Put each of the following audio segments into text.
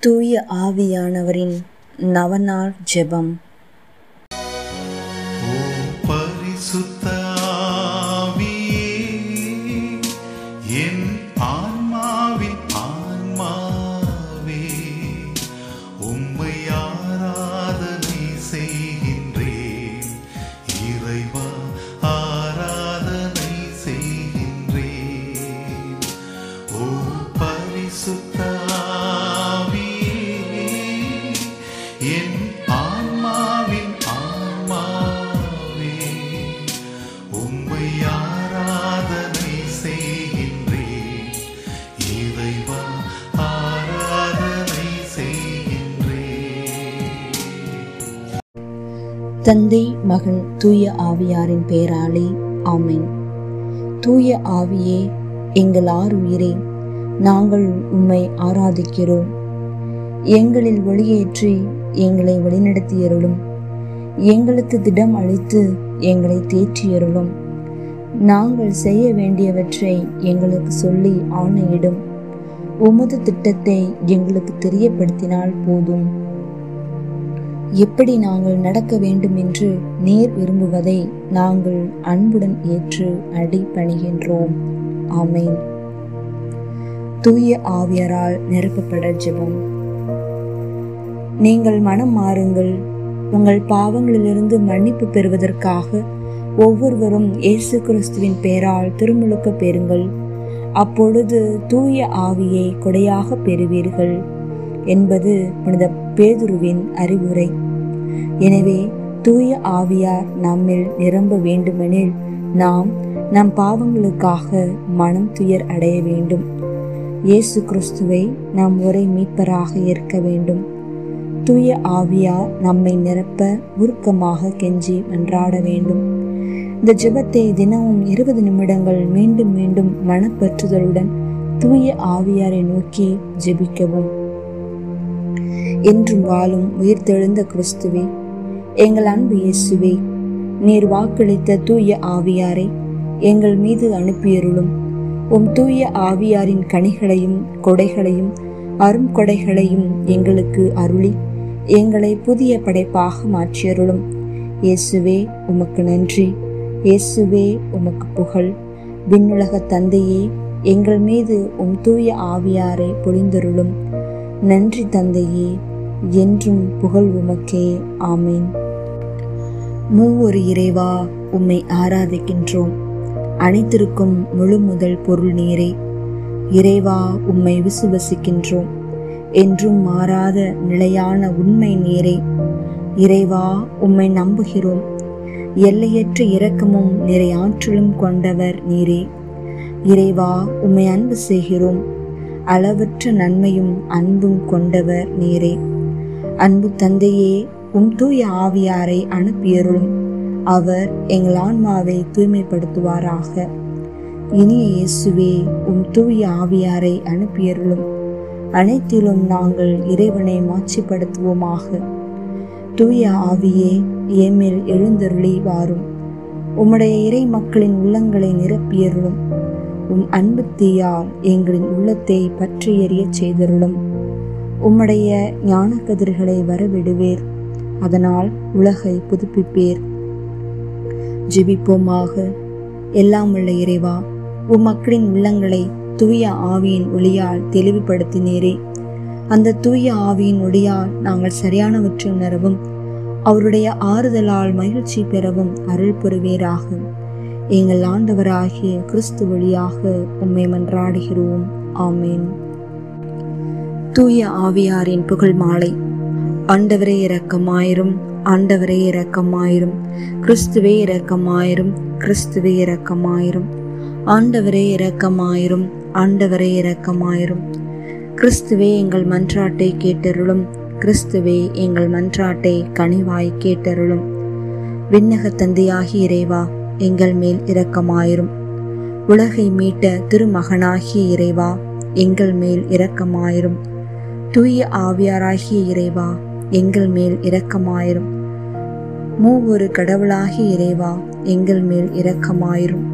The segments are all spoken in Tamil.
தூய ஆவியானவரின் நவநாள் ஜெபம். பரிசுத்த தந்தை மகன் தூய ஆவியாரின் பெயராலே ஆமேன். தூய ஆவியே எங்கள் ஆறு உயிரே நாங்கள் உம்மை ஆராதிக்கிறோம். எங்களில் ஒளியேற்றி எங்களை வழிநடத்தியருளும். எங்களுக்கு திடம் அளித்து எங்களை தேற்றியருளும். நாங்கள் செய்ய வேண்டியவற்றை எங்களுக்கு சொல்லி ஆணையிடும். உமது திட்டத்தை எங்களுக்கு தெரியப்படுத்தினால் போதும். எப்படி நாங்கள் நடக்க வேண்டும் என்று நேர் விரும்புவதை நாங்கள் அன்புடன் ஏற்று அடிபணிகின்றோம். ஆமேன். தூய ஆவியரால் நிரப்பப்பட ஜெபம். நீங்கள் மனம் மாறுங்கள். உங்கள் பாவங்களிலிருந்து மன்னிப்பு பெறுவதற்காக ஒவ்வொருவரும் இயேசு கிறிஸ்துவின் பெயரால் திருமுழுக்க பெறுங்கள். அப்பொழுது தூய ஆவியை கொடையாக பெறுவீர்கள். என்பது புனித பேதுருவின் அறிவுரை. எனவே தூய ஆவியார் நம்மில் நிரம்ப வேண்டுமெனில் நாம் நம் பாவங்களுக்காக மனம் துயர் அடைய வேண்டும். இயேசு கிறிஸ்துவை நாம் ஒரே மீட்பராக ஏற்க வேண்டும். தூய ஆவியார் நம்மை நிரப்ப உருக்கமாக கெஞ்சி மன்றாட வேண்டும். இந்த ஜெபத்தை தினமும் இருபது நிமிடங்கள் மீண்டும் மீண்டும் மனப்பற்றுதலுடன் தூய ஆவியாரை நோக்கி ஜெபிக்கவும். என்றும் வாழும் உயிர்த்தெழுந்த கிறிஸ்துவே எங்கள் அன்பு இயேசுவே நீர் வாக்களித்த தூய ஆவியாரை எங்கள் மீது அனுப்பியருளும். உம் தூய ஆவியாரின் கனிகளையும் கொடைகளையும் அரும் கொடைகளையும் எங்களுக்கு அருளி எங்களை புதிய படைப்பாக மாற்றியருளும். இயேசுவே உமக்கு நன்றி. இயேசுவே உமக்கு புகழ். விண்ணுலக தந்தையே எங்கள் மீது உம் தூய ஆவியாரை பொழிந்தருளும். நன்றி தந்தையே என்றும் புகழ் உமக்கே. ஆமேன். மூவொரு இறைவா உம்மை ஆராதிக்கின்றோம். அனைத்திற்கும் முழு முதல் பொருள் நீரே. இறைவா உம்மை விசுவசிக்கின்றோம். என்றும் மாறாத நிலையான உண்மை நீரே. இறைவா உம்மை நம்புகிறோம். எல்லையற்ற இரக்கமும் நிறை ஆற்றலும் கொண்டவர் நீரே. இறைவா உம்மை அன்பு செய்கிறோம். அளவற்ற நன்மையும் அன்பும் கொண்டவர் நீரே. அன்பு தந்தையே உம் தூய ஆவியாரை அனுப்பியருளும். அவர் எங்கள் ஆன்மாவை தூய்மைப்படுத்துவாராக. இனிய இயேசுவே உம் தூய ஆவியாரை அனுப்பியருளும். அனைத்திலும் நாங்கள் இறைவனை மாட்சிப்படுத்துவோமாக. தூய ஆவியே ஏமேல் எழுந்தருளி வாரும். உம்முடைய இறை மக்களின் உள்ளங்களை நிரப்பியருளும். உம் அன்பு தீயால் எங்களின் உள்ளத்தை பற்றி எறியச் செய்தருளும். உம்முடைய ஞான கதிர்களை வரவிடுவீர். அதனால் உலகை புதுப்பிப்பேர். ஜெபிப்போமாக. எல்லாம் உள்ள இறைவா உம் மக்களின் உள்ளங்களை தூய ஆவியின் ஒளியால் தெளிவுபடுத்தினீரே. அந்த தூய ஆவியின் ஒளியால் நாங்கள் சரியானவற்றை உணரவும் அவருடைய ஆறுதலால் மகிழ்ச்சி பெறவும் அருள் புரிவீராக. எங்கள் ஆண்டவராகிய கிறிஸ்து வழியாக உம்மை மன்றாடுகிறோம். ஆமேன். தூய ஆவியாரின் புகழ் மாலை. ஆண்டவரே இரக்கமாயிரும் ஆண்டவரே இரக்கமாயிரும் கிறிஸ்துவே இரக்கமாயிரும் கிறிஸ்துவே இரக்கமாயிரும். ஆண்டவரே இரக்கமாயிரும் ஆண்டவரே இரக்கமாயிரும். கிறிஸ்துவே எங்கள் மன்றாட்டை கேட்டருளும் கிறிஸ்துவே எங்கள் மன்றாட்டை கனிவாய் கேட்டருளும். விண்ணக தந்தையாகி இறைவா எங்கள் மேல் இரக்கமாயிரும். உலகை மீட்ட திருமகனாகிய இறைவா எங்கள் மேல் இரக்கமாயிரும். தூய ஆவியாராகிய இறைவா எங்கள் மேல் இரக்கமாயிரும். மூவொரு கடவுளாகிய இறைவா எங்கள் மேல் இரக்கமாயிரும்.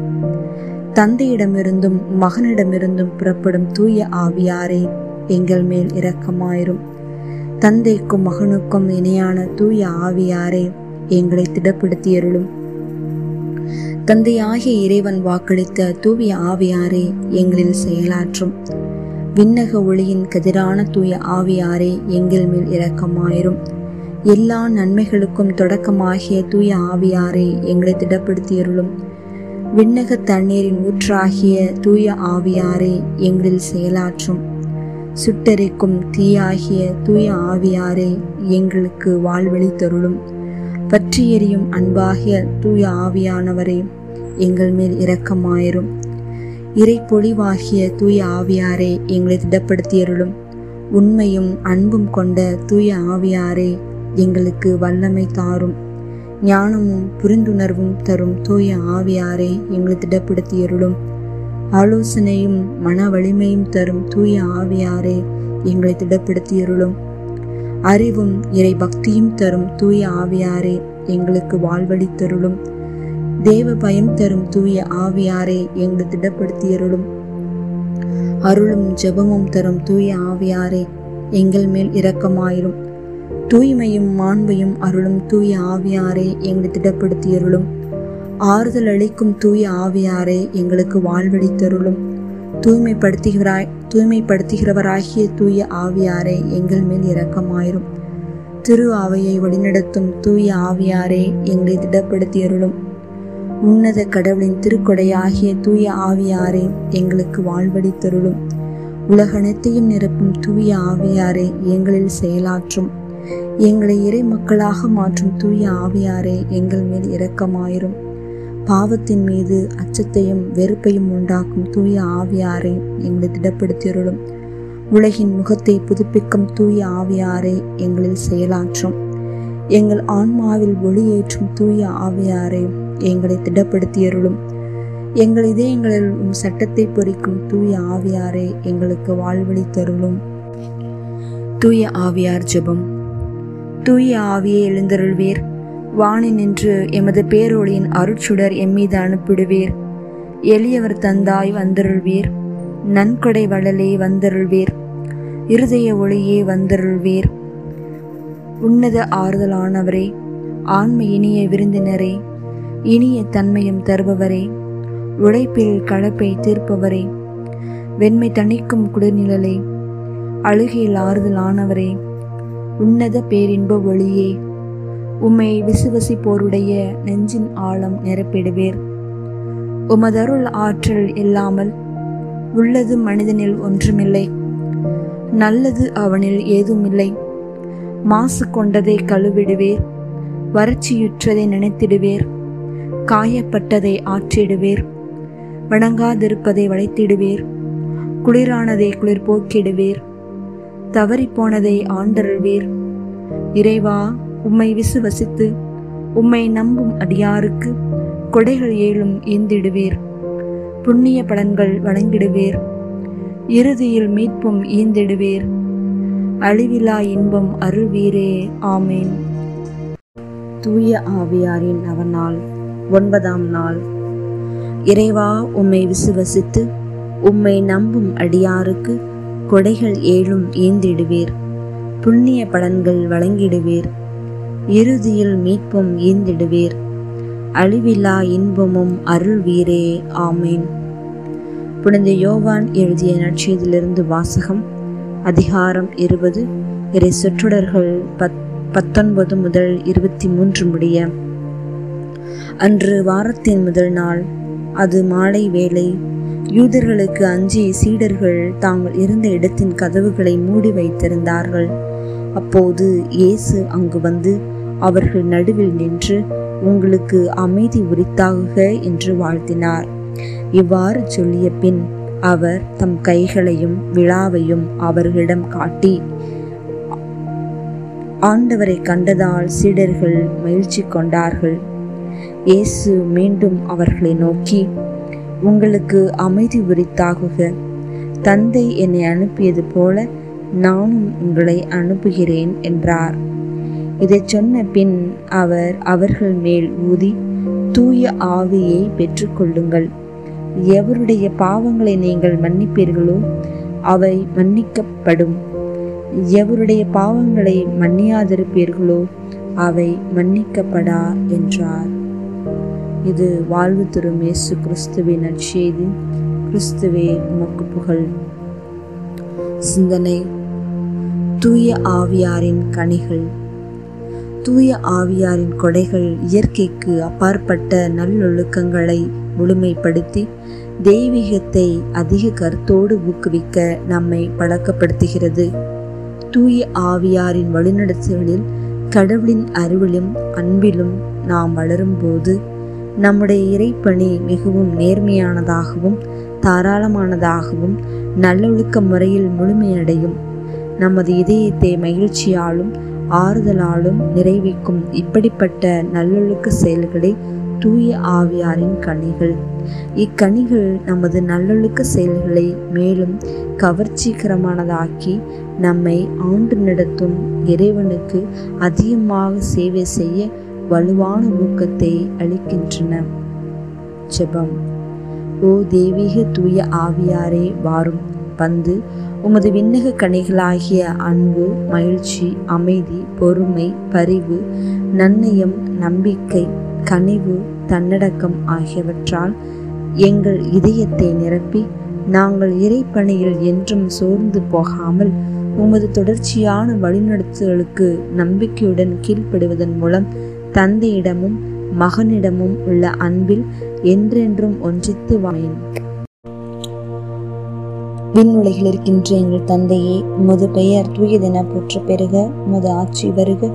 தந்தையிடமிருந்தும் மகனிடமிருந்தும் புறப்படும் தூய ஆவியாரே எங்கள் மேல் இரக்கமாயிரும். தந்தைக்கும் மகனுக்கும் இணையான தூய ஆவியாரே எங்களை திடப்படுத்தியருளும். தந்தையாகிய இறைவன் வாக்களித்த தூய ஆவியாரே எங்களில் செயலாற்றும். விண்ணக ஒளியின் கதிரான தூய ஆவியாரே எங்கள் மேல் இரக்கமாயிரும். எல்லா நன்மைகளுக்கும் தொடக்கமாகிய தூய ஆவியாரே எங்களை திடப்படுத்தியருளும். விண்ணக தண்ணீரின் ஊற்றாகிய தூய ஆவியாரே எங்களில் செயலாற்றும். சுட்டரிக்கும் தீயாகிய தூய ஆவியாரே எங்களுக்கு வாழ்வழி தருளும் பற்றி எறியும் அன்பாகிய தூய ஆவியானவரே எங்கள் மேல் இரக்கமாயிரும். இறை பொழிவாகிய தூய ஆவியாரே எங்களை திடப்படுத்தியருளும். உண்மையும் அன்பும் கொண்ட தூய ஆவியாரே எங்களுக்கு வல்லமை தாரும். ஞானமும் புரிந்துணர்வும் தரும் தூய ஆவியாரே எங்களை திடப்படுத்தியருளும். ஆலோசனையும் மன வலிமையும் தரும் தூய ஆவியாரே எங்களை திடப்படுத்தியருளும். அறிவும் இறை பக்தியும் தரும் தூய ஆவியாரே எங்களுக்கு வாழ்வழி தருளும் தேவ பயம் தரும் தூய ஆவியாரே எங்களை திடப்படுத்தியருளும். அருளும் ஜெபமும் தரும் தூய ஆவியாரே எங்கள் மேல் இரக்கமாயிரும். தூய்மையும் மாண்பையும் அருளும் தூய ஆவியாரே எங்களை திடப்படுத்தியருளும். ஆறுதல் அளிக்கும் தூய ஆவியாரே எங்களுக்கு வாழ்வழித்தருளும் தூய்மைப்படுத்துகிறாய் தூய்மைப்படுத்துகிறவராகிய தூய ஆவியாரே எங்கள் மேல் இரக்கமாயிரும். திரு ஆவையை வழிநடத்தும் தூய ஆவியாரே எங்களை திடப்படுத்தியருளும். உன்னத கடவுளின் திருக்கொடையாகிய தூய ஆவியாரே எங்களுக்கு வாழ்வழி தருளும் உலகனைத்தையும் நிரப்பும் தூய ஆவியாரே எங்களில் செயலாற்றும். எங்களை இறை மக்களாக மாற்றும் தூய ஆவியாரே எங்கள் மேல் இரக்கமாயிரும். பாவத்தின் மீது அச்சத்தையும் வெறுப்பையும் உண்டாக்கும் தூய ஆவியாரே எங்களை திடப்படுத்தியருளும். உலகின் முகத்தை புதுப்பிக்கும் தூய ஆவியாரே எங்களில் செயலாற்றும். எங்கள் ஆன்மாவில் ஒளியேற்றும் தூய ஆவியாரே எங்களை திடப்படுத்தியருளும். எங்கள் இதயங்களில் உம் சட்டத்தை பொறிக்கும் தூய ஆவியாரே எங்களுக்கு வாழ்வழி தருளும் தூய ஆவியார் ஜெபம். தூய ஆவியை எழுந்தருள்வீர். வாணி நின்று எமது பேரொளியின் அருட்சுடர் எம்மீது அனுப்பிடுவீர். எளியவர் தந்தாய் வந்தருள்வீர். நன்கொடை வளலே வந்தருள்வீர். இருதய ஒளியே வந்தருள்வீர். உன்னத ஆறுதலானவரே ஆண்மை இனிய விருந்தினரே இனிய தன்மையும் தருபவரே உழைப்பில் கலப்பை தீர்ப்பவரே வெண்மை தணிக்கும் குளிர்நிழலே அழுகையில் ஆறுதல் ஆனவரே உன்னத பேரின்ப ஒளியே உம்மை விசுவசிப்போருடைய நெஞ்சின் ஆழம் நிரப்பிடுவேர். உமதருள் ஆற்றல் இல்லாமல் உள்ளது மனிதனில் ஒன்றுமில்லை நல்லது அவனில் ஏதுமில்லை. மாசு கொண்டதை கழுவிடுவேர் வறட்சியுற்றதை நினைத்திடுவேர். காயப்பட்டதை ஆற்றிடுவீர். வணங்காதிருப்பதை வளைத்திடுவீர். குளிரானதை குளிர் போக்கிடுவேர் தவறிப்போனதை ஆண்டருள்வீர். இறைவா உம்மை விசுவசித்து உம்மை நம்பும் அடியாருக்கு கொடைகள் ஏழும் ஈந்திடுவீர். புண்ணிய பலன்கள் வழங்கிடுவீர். இறுதியில் மீட்பும் ஈந்திடுவீர். அழிவிலா இன்பம் அருள்வீரே. ஆமேன். தூய ஆவியாரின் அவனால் ஒன்பதாம் நாள். இறைவா உம்மை விசுவசித்து உம்மை நம்பும் அடியாருக்கு கொடைகள் ஏழும் ஈந்திடுவீர் புண்ணிய பலன்கள் வழங்கிடுவீர். இறுதியில் மீட்பும் ஈந்திடுவீர் அழிவில்லா இன்பமும் அருள்வீரே ஆமேன். புனித யோவான் எழுதிய நற்செய்தியிலிருந்து வாசகம் அதிகாரம் இருபது இறை சொற்றொடர்கள் பத் பத்தொன்பது முதல் இருபத்தி மூன்று முடிய அன்று வாரத்தின் முதல் நாள். அது மாலை வேளை. யூதர்களுக்கு அஞ்சி சீடர்கள் தாங்கள் இருந்த இடத்தின் கதவுகளை மூடி வைத்திருந்தார்கள். அப்போது இயேசு அங்கு வந்து அவர்கள் நடுவில் நின்று உங்களுக்கு அமைதி உரித்தாக என்று வாழ்த்தினார். இவ்வாறு சொல்லிய பின் அவர் தம் கைகளையும் விழாவையும் அவர்களிடம் காட்டி ஆண்டவரை கண்டதால் சீடர்கள் மகிழ்ச்சி கொண்டார்கள். இயேசு மீண்டும் அவர்களை நோக்கி உங்களுக்கு அமைதி உரித்தாகுக தந்தை என்னை அனுப்பியது போல நானும் உங்களை அனுப்புகிறேன் என்றார். இதை சொன்ன பின் அவர் அவர்கள் மேல் ஊதி தூய ஆவியை பெற்றுக்கொள்ளுங்கள். எவருடைய பாவங்களை நீங்கள் மன்னிப்பீர்களோ அவை மன்னிக்கப்படும். எவருடைய பாவங்களை மன்னியாதிருப்பீர்களோ அவை மன்னிக்கப்படா என்றார். இது வாழ்வு தரும் இயேசு கிறிஸ்துவின் நற்செய்தி. கிறிஸ்துவே உமக்கு புகழ். சிந்தனை. தூய ஆவியாரின் கனிகள். தூய ஆவியாரின் கொடைகள் இயற்கைக்கு அப்பாற்பட்ட நல்லொழுக்கங்களை முழுமைப்படுத்தி தெய்வீகத்தை அதிக கருத்தோடு ஊக்குவிக்க நம்மை பழக்கப்படுத்துகிறது. தூய ஆவியாரின் வழிநடத்துகளில் கடவுளின் அறிவிலும் அன்பிலும் நாம் வளரும்போது நம்முடைய இறைப்பணி மிகவும் நேர்மையானதாகவும் தாராளமானதாகவும் நல்லொழுக்க முறையில் முழுமையடையும். நமது இதயத்தை மகிழ்ச்சியாலும் ஆறுதலாலும் நிறைவிக்கும் இப்படிப்பட்ட நல்லொழுக்க செயல்களை தூய ஆவியாரின் கனிகள். இக்கனிகள் நமது நல்லொழுக்க செயல்களை மேலும் கவர்ச்சிகரமானதாக்கி நம்மை ஆண்டு நடத்தும் இறைவனுக்கு அதிகமாக சேவை செய்ய வலுவான ஊக்கத்தை அளிக்கின்றன. ஜெபம். ஓ தெய்வீக தூய ஆவியாரே வாரும் வந்து உமது விண்ணக கனிகளாகிய அன்பு மகிழ்ச்சி அமைதி பொறுமை பரிவு நன்னயம் நம்பிக்கை கனிவு தன்னடக்கம் ஆகியவற்றால் எங்கள் இதயத்தை நிரப்பி நாங்கள் இறைப்பணியில் என்றும் சோர்ந்து போகாமல் உமது தொடர்ச்சியான வழிநடத்துதலுக்கு நம்பிக்கையுடன் கீழ்ப்படுவதன் மூலம் தந்தையிடமும் மகனிடமும் உள்ள அன்பில் என்றென்றும் ஒன்றித்து வாயின் விண்ணுலகில் இருக்கின்ற எங்கள் தந்தையே உமது பெயர் தூயதென போற்ற பெருக உமது ஆட்சி வருக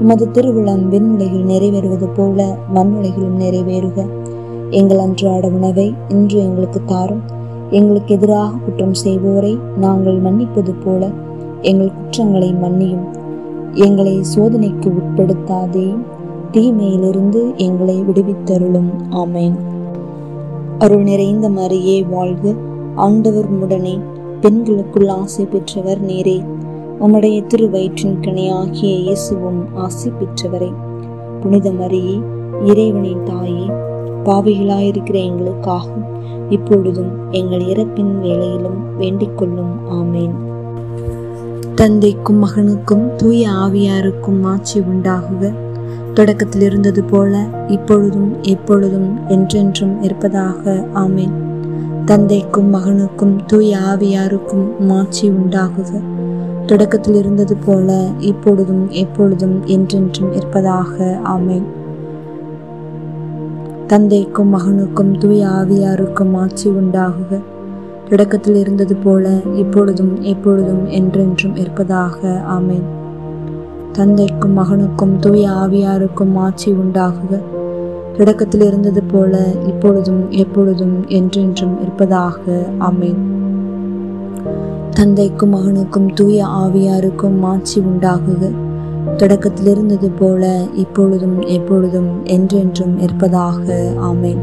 உமது திருவிழம் விண்ணுலகில் நிறைவேறுவது போல மண்ணுலகிலும் நிறைவேறுக. எங்கள் அன்றாட உணவை இன்று எங்களுக்கு தாரும் எங்களுக்கு எதிராக குற்றம் செய்வோரை நாங்கள் மன்னிப்பது போல எங்கள் குற்றங்களை மன்னியும். எங்களை சோதனைக்கு உட்படுத்தாதே. தீமையிலிருந்து எங்களை விடுவித்தருளும். ஆமேன். அருள் நிறைந்த மரியே வாழ்க. ஆண்டவர் உடனே பெண்களுக்குள் ஆசை பெற்றவர் நேரே. உம்முடைய திருவயிற்றின் கனியாகிய இயேசுவும் ஆசை பெற்றவரே. புனித மரியே இறைவனின் தாயே பாவிகளாயிருக்கிற எங்களுக்காக இப்பொழுதும் எங்கள் இறப்பின் வேலையிலும் வேண்டிக் கொள்ளும் ஆமேன். தந்தைக்கும் மகனுக்கும் தூய ஆவியாருக்கும் ஆட்சி உண்டாகுக. தொடக்கத்தில் இருந்தது போல இப்பொழுதும் எப்பொழுதும் என்றென்றும் இருப்பதாக. ஆமேன். தந்தைக்கும் மகனுக்கும் தூய ஆவியாருக்கும் மாட்சி உண்டாகுக. தொடக்கத்தில் இருந்தது போல இப்பொழுதும் எப்பொழுதும் என்றென்றும் இருப்பதாக. ஆமேன். தந்தைக்கும் மகனுக்கும் தூய ஆவியாருக்கும் மாட்சி உண்டாகுக. தொடக்கத்தில் இருந்தது போல இப்பொழுதும் எப்பொழுதும் என்றென்றும் இருப்பதாக. ஆமேன். தந்தைக்கும் மகனுக்கும் தூய ஆவியாருக்கும் ஆட்சி உண்டாகுக. தொடக்கத்தில் இருந்தது போல இப்பொழுதும் எப்பொழுதும் என்றென்றும் இருப்பதாக. ஆமேன். தந்தைக்கும் மகனுக்கும் தூய ஆவியாருக்கும் ஆட்சி உண்டாகுக. தொடக்கத்தில் இருந்தது போல இப்பொழுதும் எப்பொழுதும் என்றென்றும் இருப்பதாக. ஆமேன்.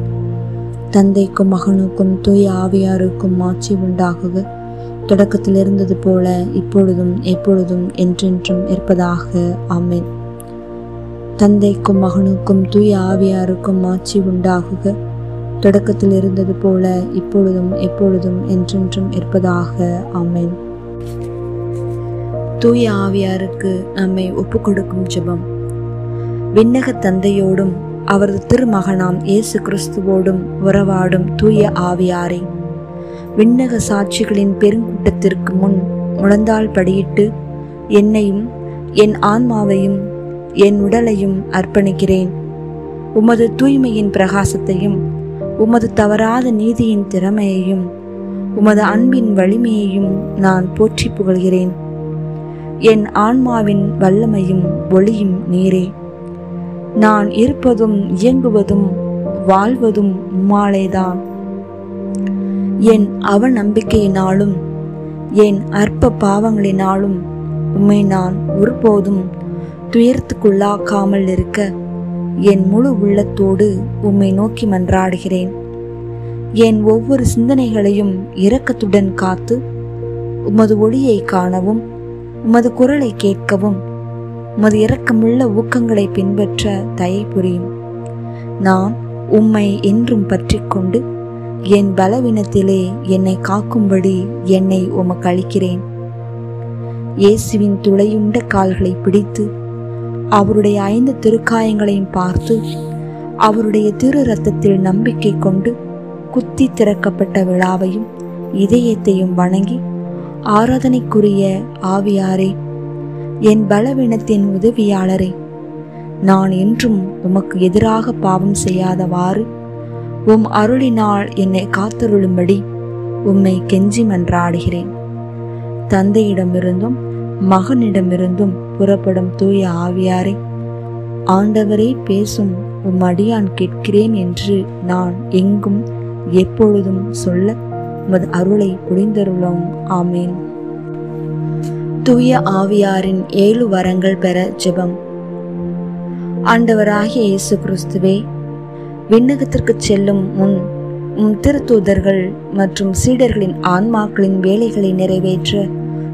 தந்தைக்கும் மகனுக்கும் தூய ஆவியாருக்கும் ஆட்சி உண்டாகுக. தொடக்கத்தில் இருந்தது போல இப்பொழுதும் எப்பொழுதும் என்றென்றும் இருப்பதாக. ஆமேன். தந்தைக்கும் மகனுக்கும் தூய ஆவியாருக்கும் ஆட்சி உண்டாகுக. தொடக்கத்தில் இருந்தது போல இப்பொழுதும் எப்பொழுதும் என்றென்றும் இருப்பதாக. ஆமேன். தூய ஆவியாருக்கு நம்மை ஒப்புக்கொடுக்கும் ஜெபம். விண்ணக தந்தையோடும் அவரது திருமகனாம் இயேசு கிறிஸ்துவோடும் உறவாடும் தூய ஆவியாரே. விண்ணக சாட்சிகளின் பெருங்கூட்டத்திற்கு முன் முழந்தாள் படியிட்டு என்னையும் என் ஆன்மாவையும் என் உடலையும் அர்ப்பணிக்கிறேன். உமது தூய்மையின் பிரகாசத்தையும் உமது தவறாத நீதியின் திறமையையும் உமது அன்பின் வலிமையையும் நான் போற்றி புகழ்கிறேன். என் ஆன்மாவின் வல்லமையும் ஒளியும் நீரே. நான் இருப்பதும் இயங்குவதும் வாழ்வதும் உம்மாலேதான். என் அவநம்பிக்கையினாலும் என் அற்ப பாவங்களினாலும் உம்மை நான் ஒருபோதும் துயரத்துக்குள்ளாக்காமல் இருக்க என் முழு உள்ளத்தோடு உம்மை நோக்கி மன்றாடுகிறேன். என் ஒவ்வொரு சிந்தனைகளையும் இரக்கத்துடன் காத்து உமது ஒளியை காணவும் உமது குரலை கேட்கவும் உமது இரக்கமுள்ள ஊக்கங்களை பின்பற்ற தயை புரியும் நான் உம்மை என்றும் பற்றிக்கொண்டு என் பலவீனத்திலே என்னை காக்கும்படி என்னை உமக்கு அளிக்கிறேன் இயேசுவின் துளையுண்ட கால்களை பிடித்து அவருடைய ஐந்து திருக்காயங்களையும் பார்த்து அவருடைய திரு ரத்தத்தில் நம்பிக்கை கொண்டு குத்தி திறக்கப்பட்ட விழாவையும் இதயத்தையும் வணங்கி ஆராதனைக்குரிய ஆவியாரே என் பலவீனத்தின் உதவியாளரே நான் என்றும் உமக்கு எதிராக பாவம் செய்யாதவாறு உம் அருளினால் என்னை காத்தருளும்படி உம்மை கெஞ்சி மன்றாடுகிறேன். தந்தையிடமிருந்தும் மகனிடமிருந்தும் புறப்படும் தூய ஆவியாரே ஆண்டவரே பேசும் உம் அடியான் கேட்கிறேன் என்று நான் எங்கும் எப்பொழுதும் சொல்ல உமது அருளை புரிந்தருளும். ஆமேன். தூய ஆவியாரின் ஏழு வரங்கள் பெற ஜெபம். ஆண்டவராகிய இயேசு கிறிஸ்துவே விண்ணகத்திற்கு செல்லும் முன் உம் திருத்தூதர்கள் மற்றும் சீடர்களின் ஆன்மாக்களின் வேலைகளை நிறைவேற்ற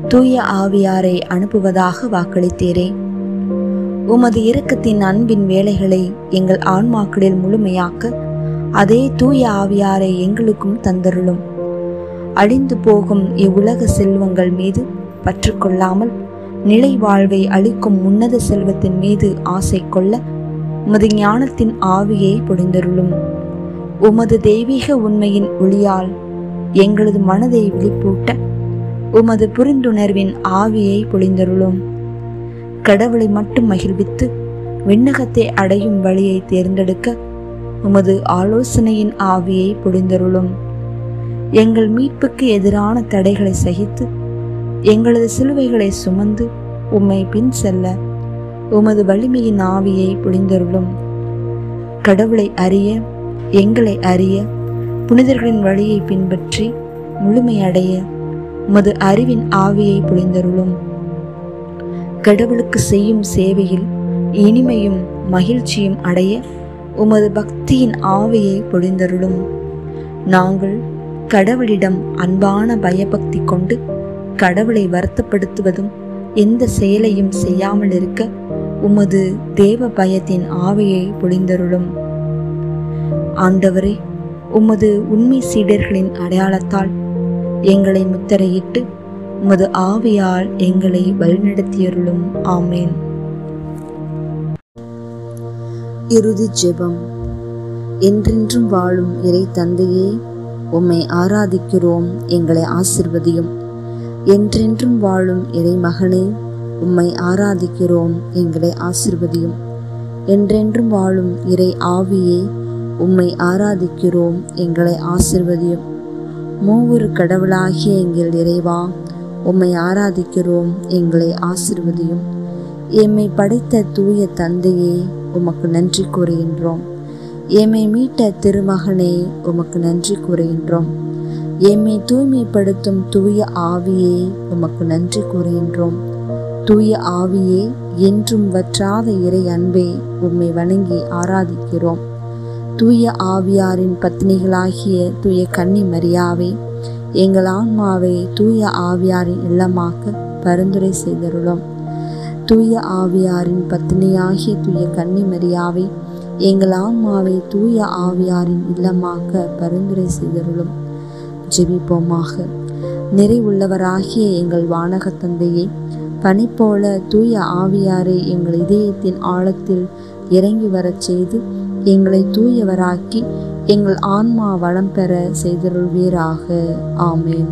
தூய ஆவியாரை அனுப்புவதாக வாக்களித்தீரே. உமது இரக்கத்தின் அன்பின் வேலைகளை எங்கள் ஆன்மாக்களில் முழுமையாக்க அதே தூய ஆவியாரை எங்களுக்கும் தந்தருளும். அழிந்து போகும் இவ்வுலக செல்வங்கள் மீது பற்றுக்கொள்ளாமல் நிலை வாழ்வை அளிக்கும் உன்னத செல்வத்தின் மீது ஆசை கொள்ள உமது ஞானத்தின் ஆவியை பொழிந்தருளும். உமது தெய்வீக உண்மையின் ஒளியால் எங்களது மனதை விழிப்பூட்ட உமது புரிந்துணர்வின் ஆவியை பொழிந்தருளும். கடவுளை மட்டும் மகிழ்வித்து விண்ணகத்தை அடையும் வழியை தேர்ந்தெடுக்க உமது ஆலோசனையின் ஆவியை பொழிந்தருளும். எங்கள் மீட்புக்கு எதிரான தடைகளை சகித்து எங்களது சிலுவைகளை சுமந்து உம்மை பின் செல்ல உமது வலிமையின் ஆவியை பொழிந்தருளும் கடவுளை அறிய எங்களை அறிய புனிதர்களின் வழியை பின்பற்றி முழுமையடைய உமது அறிவின் ஆவியை புரிந்தருளும். கடவுளுக்கு செய்யும் சேவையில் இனிமையும் மகிழ்ச்சியும் அடைய உமது பக்தியின் ஆவியை பொழிந்தருளும் நாங்கள் கடவுளிடம் அன்பான பயபக்தி கொண்டு கடவுளை வருத்தப்படுத்துவதும் எந்த செயலையும் செய்யாமல் இருக்க உமது தேவ பயத்தின் ஆவியை பொழிந்தருளும். ஆண்டவரே உமது உண்மை சீடர்களின் அடையாளத்தால் எங்களை முத்திரையிட்டு உமது ஆவியால் எங்களை வழிநடத்தியருளும். ஆமேன். இறுதி ஜெபம். என்றென்றும் வாழும் இறை தந்தையே உம்மை ஆராதிக்கிறோம் எங்களை ஆசிர்வதியும். என்றென்றும் வாழும் இறை மகனே உம்மை ஆராதிக்கிறோம் எங்களை ஆசிர்வதியும். என்றென்றும் வாழும் இறை ஆவியே உம்மை ஆராதிக்கிறோம் எங்களை ஆசிர்வதியும். மூவொரு கடவுளாகிய எங்கள் இறைவா உம்மை ஆராதிக்கிறோம் எங்களை ஆசிர்வதியும். எம்மை படைத்த தூய தந்தையே உமக்கு நன்றி கூறுகின்றோம். எம்மை மீட்ட திருமகனே உமக்கு நன்றி கூறுகின்றோம். எம்மை தூய்மைப்படுத்தும் தூய ஆவியே உமக்கு நன்றி கூறுகின்றோம். தூய ஆவியே என்றும் வற்றாத இறை அன்பே உம்மை வணங்கி ஆராதிக்கிறோம். தூய ஆவியாரின் பத்னிகளாகிய தூய கன்னி மரியாவே எங்கள் ஆன்மாவை தூய ஆவியாரின் இல்லமாக்க பரிந்துரை செய்தருளும். தூய ஆவியாரின் பத்னியாகிய தூய கன்னி மரியாவை எங்கள் ஆன்மாவை தூய ஆவியாரின் இல்லமாக்க பரிந்துரை செய்தருளும். ஜெபிப்போமாக. நிறைவுள்ளவராகிய எங்கள் வானக தந்தையை பனி போல தூய ஆவியாரை எங்கள் இதயத்தின் ஆழத்தில் இறங்கி வரச் செய்து எங்களை தூயவராக்கி எங்கள் ஆன்மா வளம் பெற செய்தருள்வீராக. ஆமேன்.